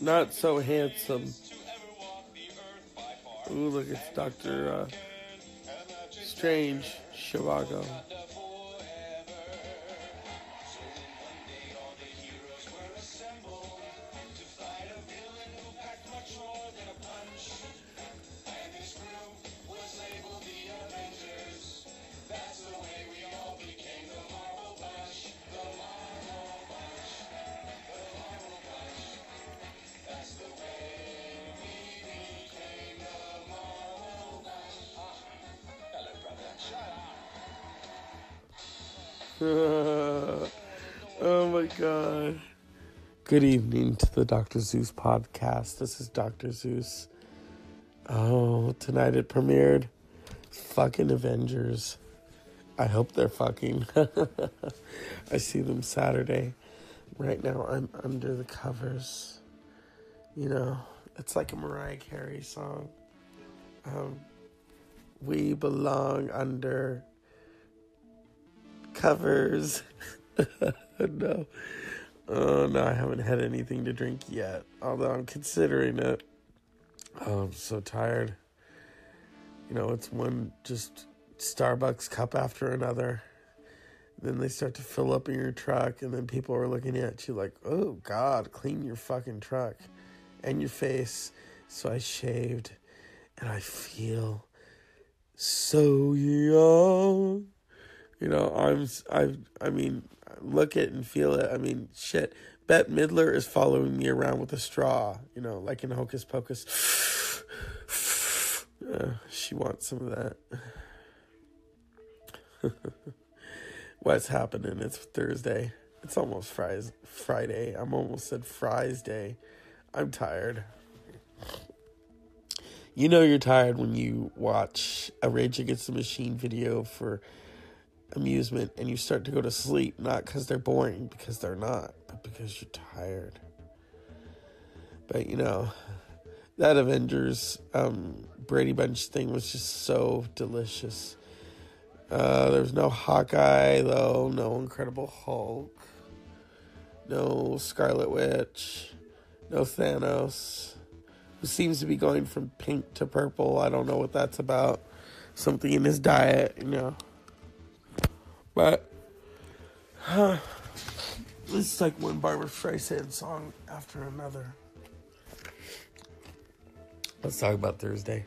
Not so handsome. Ooh, look, it's Doctor uh, Strange, Zhivago. oh my god. Good evening to the Dr. Zeus podcast. This is Dr. Zeus. Oh, tonight it premiered. Fucking Avengers. I hope they're fucking. I see them Saturday. Right now I'm under the covers. You know, it's like a Mariah Carey song. Um, we belong under covers. no. Oh, no, I haven't had anything to drink yet. Although I'm considering it. Oh, I'm so tired. You know, it's one just Starbucks cup after another. Then they start to fill up in your truck, and then people are looking at you like, oh, God, clean your fucking truck and your face. So I shaved, and I feel so young. You know, I'm, I, I mean, look it and feel it. I mean, shit. Bette Midler is following me around with a straw, you know, like in Hocus Pocus. Uh, she wants some of that. What's happening? It's Thursday. It's almost Fries Friday. I'm almost said Fries Day. I'm tired. You know you're tired when you watch a Rage Against the Machine video for amusement and you start to go to sleep, not because they're boring, because they're not, but because you're tired. But you know, that Avengers um, Brady Bunch thing was just so delicious. Uh, there was no Hawkeye, though, no Incredible Hulk, no Scarlet Witch, no Thanos, who seems to be going from pink to purple. I don't know what that's about. Something in his diet, you know. But huh, this is like one Barbra Streisand song after another. Let's talk about Thursday.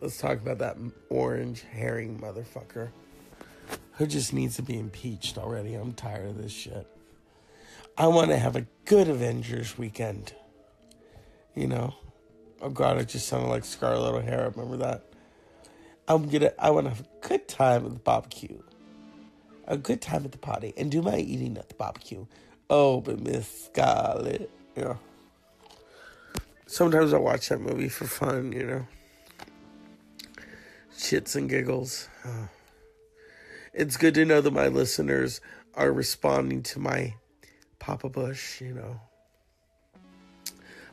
Let's talk about that orange herring motherfucker who just needs to be impeached already. I'm tired of this shit. I want to have a good Avengers weekend. You know? Oh god, it just sounded like Scarlett O'Hara. Remember that? I'm gonna. I want to have a good time at the barbecue, a good time at the party, and do my eating at the barbecue. Oh, but Miss Scarlett, yeah. Sometimes I watch that movie for fun, you know. Shits and giggles. Oh. It's good to know that my listeners are responding to my Papa Bush, you know.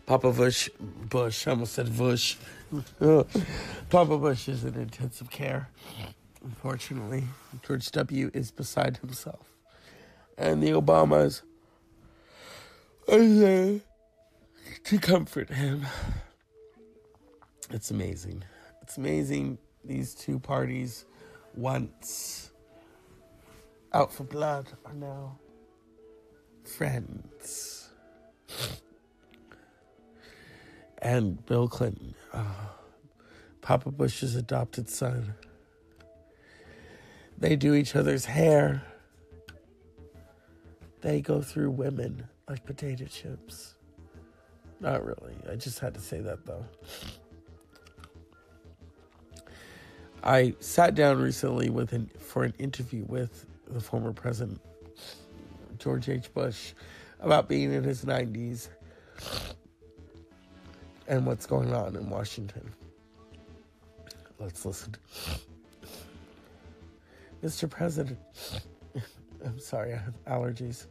Papa Bush, Bush, I almost said Bush. Papa Bush is in intensive care. Unfortunately, George W. is beside himself. And the Obamas are there to comfort him. It's amazing. It's amazing these two parties, once out for blood, are now friends and Bill Clinton, uh, Papa Bush's adopted son. They do each other's hair. They go through women like potato chips. Not really. I just had to say that though. I sat down recently with an, for an interview with the former president George H. Bush about being in his 90s and what's going on in Washington. Let's listen. Mr. President, I'm sorry, I have allergies.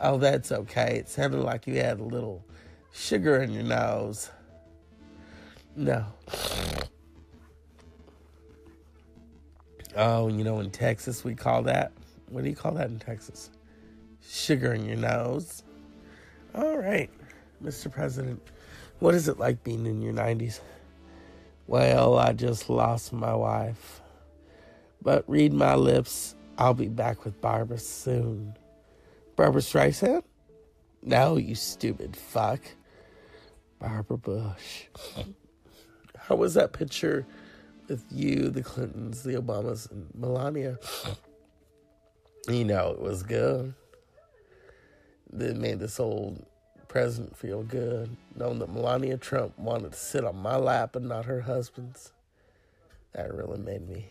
Oh, that's okay. It sounded like you had a little sugar in your nose. No. Oh, you know, in Texas, we call that. What do you call that in Texas? Sugar in your nose. All right, Mr. President. What is it like being in your 90s? Well, I just lost my wife. But read my lips, I'll be back with Barbara soon. Barbra Streisand? No, you stupid fuck. Barbara Bush. How was that picture with you, the Clintons, the Obamas, and Melania? You know, it was good. It made this old president feel good, knowing that Melania Trump wanted to sit on my lap and not her husband's. That really made me.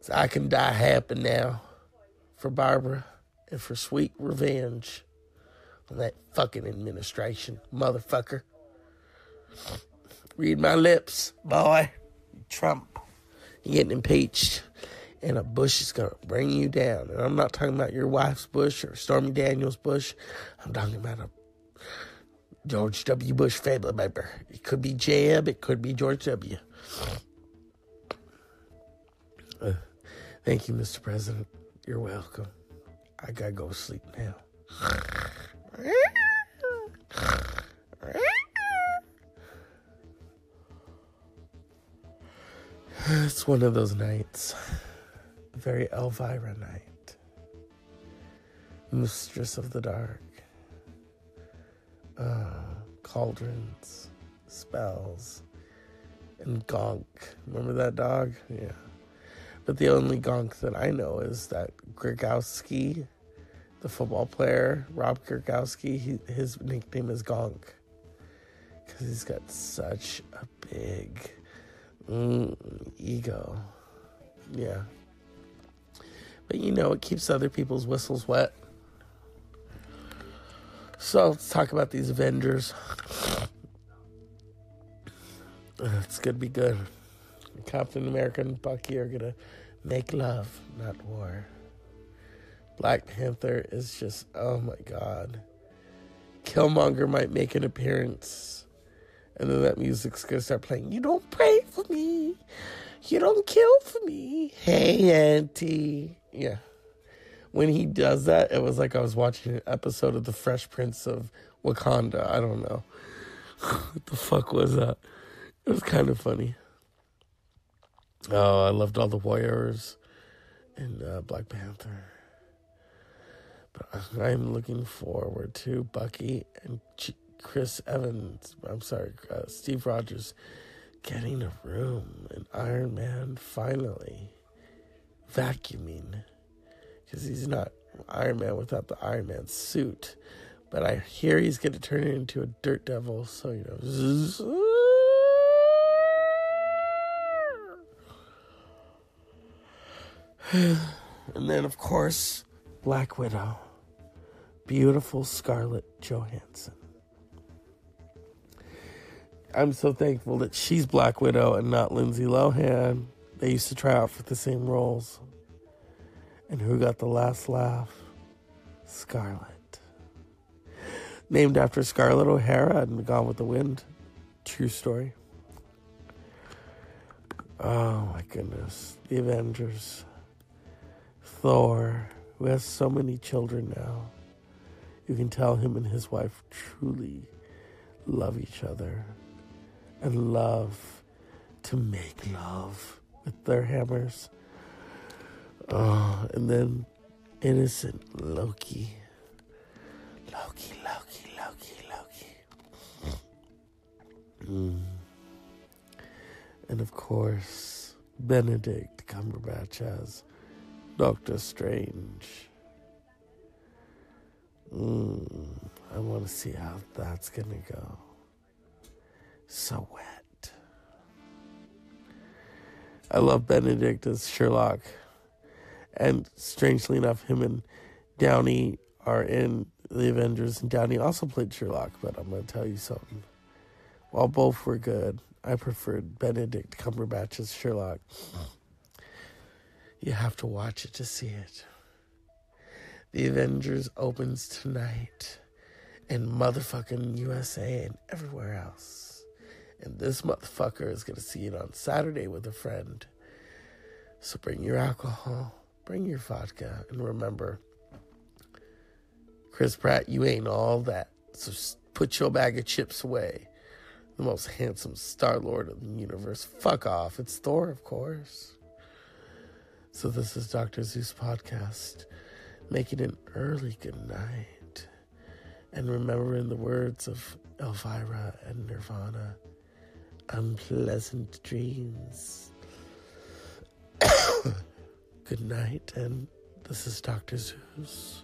So I can die happy now for Barbara and for sweet revenge on that fucking administration, motherfucker. Read my lips, boy. Trump, you're getting impeached, and a Bush is gonna bring you down. And I'm not talking about your wife's Bush or Stormy Daniels' Bush. I'm talking about a George W. Bush family member. It could be Jeb. It could be George W. Uh, thank you, Mr. President. You're welcome. I gotta go sleep now. It's one of those nights. Very Elvira night. Mistress of the dark. Uh, cauldrons, spells, and Gonk. Remember that dog? Yeah. But the only Gonk that I know is that Gronkowski, the football player, Rob Gronkowski, he, his nickname is Gonk. Because he's got such a big mm, ego. Yeah. But you know, it keeps other people's whistles wet. So let's talk about these Avengers. It's gonna be good. Captain America and Bucky are gonna make love, not war. Black Panther is just oh my god. Killmonger might make an appearance. And then that music's gonna start playing. You don't pray for me. You don't kill for me. Hey, Auntie. Yeah. When he does that, it was like I was watching an episode of The Fresh Prince of Wakanda. I don't know. what the fuck was that? It was kind of funny. Oh, I loved all the warriors and uh, Black Panther. But I'm looking forward to Bucky and Chris Evans. I'm sorry, uh, Steve Rogers getting a room and Iron Man finally vacuuming because he's not Iron Man without the Iron Man suit. But I hear he's going to turn it into a dirt devil, so you know. zzz. and then, of course, Black Widow, beautiful Scarlett Johansson. I'm so thankful that she's Black Widow and not Lindsay Lohan. They used to try out for the same roles. And who got the last laugh? Scarlett. Named after Scarlett O'Hara and Gone with the Wind. True story. Oh my goodness. The Avengers. Thor, who has so many children now. You can tell him and his wife truly love each other and love to make love with their hammers. Oh, and then innocent Loki. Loki, Loki, Loki, Loki. Mm. And of course, Benedict Cumberbatch as Doctor Strange. Mm, I want to see how that's going to go. So wet. I love Benedict as Sherlock. And strangely enough, him and Downey are in the Avengers, and Downey also played Sherlock. But I'm going to tell you something. While both were good, I preferred Benedict Cumberbatch as Sherlock. You have to watch it to see it. The Avengers opens tonight in motherfucking USA and everywhere else. And this motherfucker is going to see it on Saturday with a friend. So bring your alcohol, bring your vodka, and remember, Chris Pratt, you ain't all that. So put your bag of chips away. The most handsome Star Lord of the universe. Fuck off. It's Thor, of course. So this is Dr. Zeus podcast, making an early good night. And remembering the words of Elvira and Nirvana, unpleasant dreams. good night, and this is Dr. Zeus.